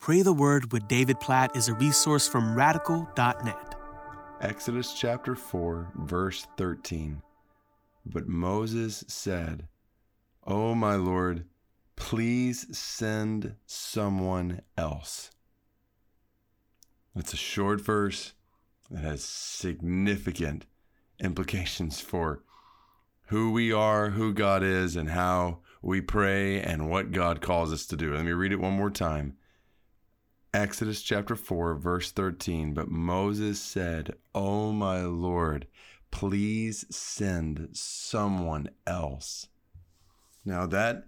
Pray the Word with David Platt is a resource from radical.net. Exodus chapter 4, verse 13. But Moses said, Oh, my Lord, please send someone else. It's a short verse that has significant implications for who we are, who God is, and how we pray and what God calls us to do. Let me read it one more time. Exodus chapter 4, verse 13. But Moses said, Oh my Lord, please send someone else. Now, that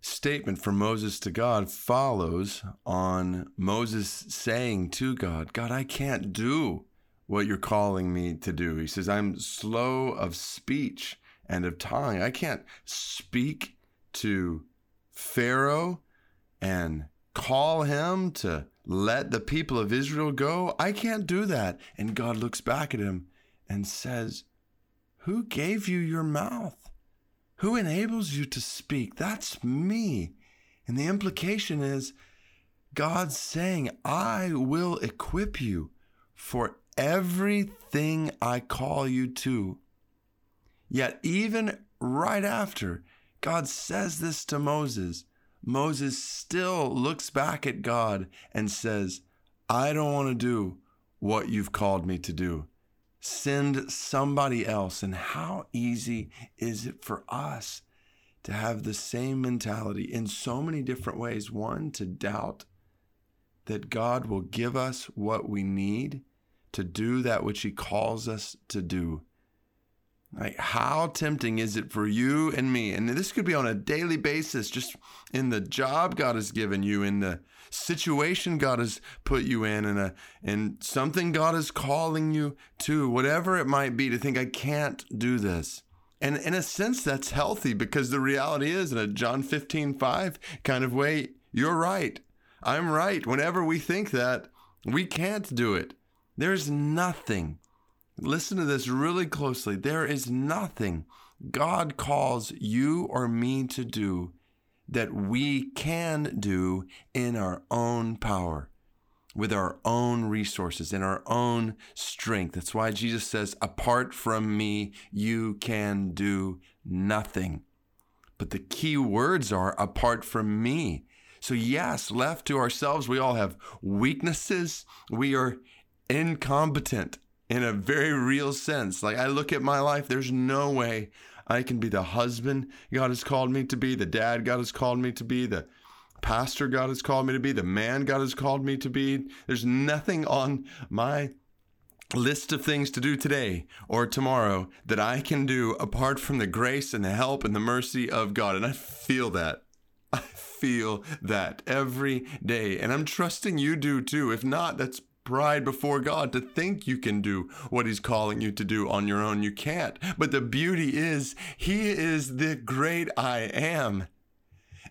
statement from Moses to God follows on Moses saying to God, God, I can't do what you're calling me to do. He says, I'm slow of speech and of tongue. I can't speak to Pharaoh and call him to let the people of Israel go? I can't do that. And God looks back at him and says, Who gave you your mouth? Who enables you to speak? That's me. And the implication is God's saying, I will equip you for everything I call you to. Yet, even right after God says this to Moses, Moses still looks back at God and says, I don't want to do what you've called me to do. Send somebody else. And how easy is it for us to have the same mentality in so many different ways? One, to doubt that God will give us what we need to do that which He calls us to do. Like, how tempting is it for you and me? And this could be on a daily basis, just in the job God has given you, in the situation God has put you in, and a and something God is calling you to, whatever it might be, to think I can't do this. And in a sense, that's healthy because the reality is, in a John 15, 5 kind of way, you're right. I'm right. Whenever we think that, we can't do it. There's nothing Listen to this really closely. There is nothing God calls you or me to do that we can do in our own power, with our own resources, in our own strength. That's why Jesus says, Apart from me, you can do nothing. But the key words are apart from me. So, yes, left to ourselves, we all have weaknesses. We are incompetent in a very real sense. Like I look at my life, there's no way I can be the husband God has called me to be, the dad God has called me to be, the pastor God has called me to be, the man God has called me to be. There's nothing on my list of things to do today or tomorrow that I can do apart from the grace and the help and the mercy of God. And I feel that. I feel that every day. And I'm trusting you do too. If not, that's pride before God to think you can do what He's calling you to do on your own. You can't. But the beauty is, He is the great I am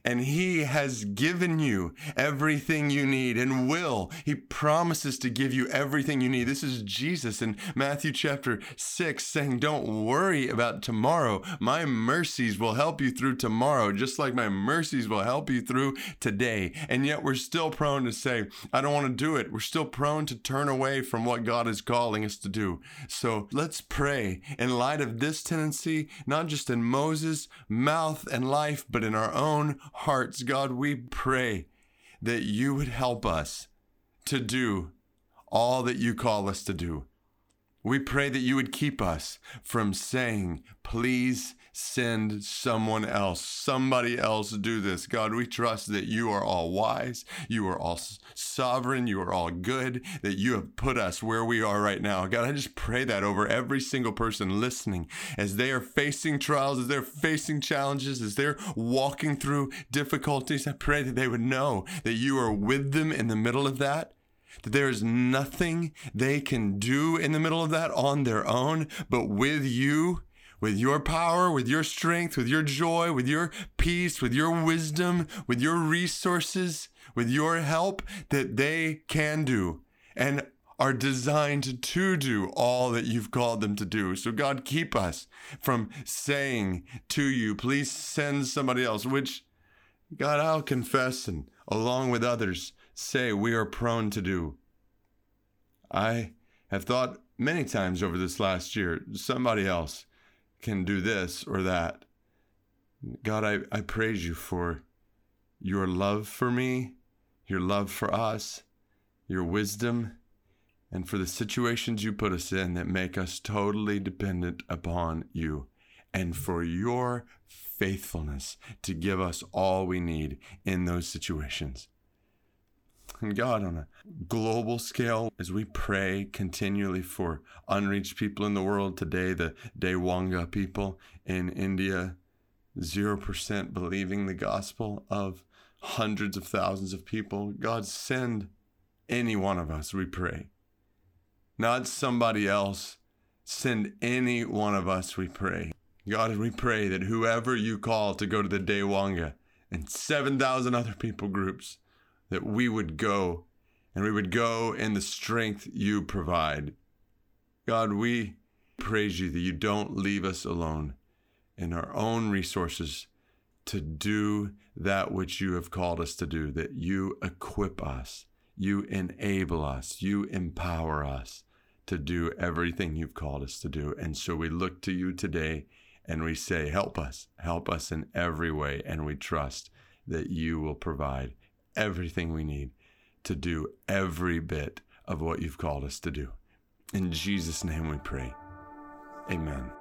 and He has given you everything you need and will. He promises to give you everything you need. This is Jesus in Matthew chapter 6 saying, Don't worry about tomorrow. My mercies will help you through tomorrow, just like my mercies will help you through today. And yet we're still prone to say, I don't want to do it. We're still prone to turn away from what God is calling us to do. So let's pray in light of this tendency, not just in Moses' mouth and life, but in our own hearts, God, we pray that you would help us to do all that you call us to do. We pray that you would keep us from saying, please send someone else, somebody else do this. God, we trust that you are all wise, you are all sovereign, you are all good, that you have put us where we are right now. God, I just pray that over every single person listening as they are facing trials, as they're facing challenges, as they're walking through difficulties. I pray that they would know that you are with them in the middle of that that there is nothing they can do in the middle of that on their own, but with you, with your power, with your strength, with your joy, with your peace, with your wisdom, with your resources, with your help, that they can do and are designed to do all that you've called them to do. So, God, keep us from saying to you, please send somebody else, which God, I'll confess and along with others say we are prone to do. I have thought many times over this last year somebody else can do this or that. God, I, I praise you for your love for me, your love for us, your wisdom, and for the situations you put us in that make us totally dependent upon you, and for your faithfulness to give us all we need in those situations. And God, on a global scale, as we pray continually for unreached people in the world today, the Dewanga people in India, 0% believing the gospel of hundreds of thousands of people. God, send any one of us, we pray. Not somebody else. Send any one of us, we pray. God, we pray that whoever you call to go to the Dewanga and 7,000 other people groups, that we would go and we would go in the strength you provide. God, we praise you that you don't leave us alone in our own resources to do that which you have called us to do, that you equip us, you enable us, you empower us to do everything you've called us to do. And so we look to you today and we say, Help us, help us in every way. And we trust that you will provide everything we need to do every bit of what you've called us to do. In Jesus' name we pray. Amen.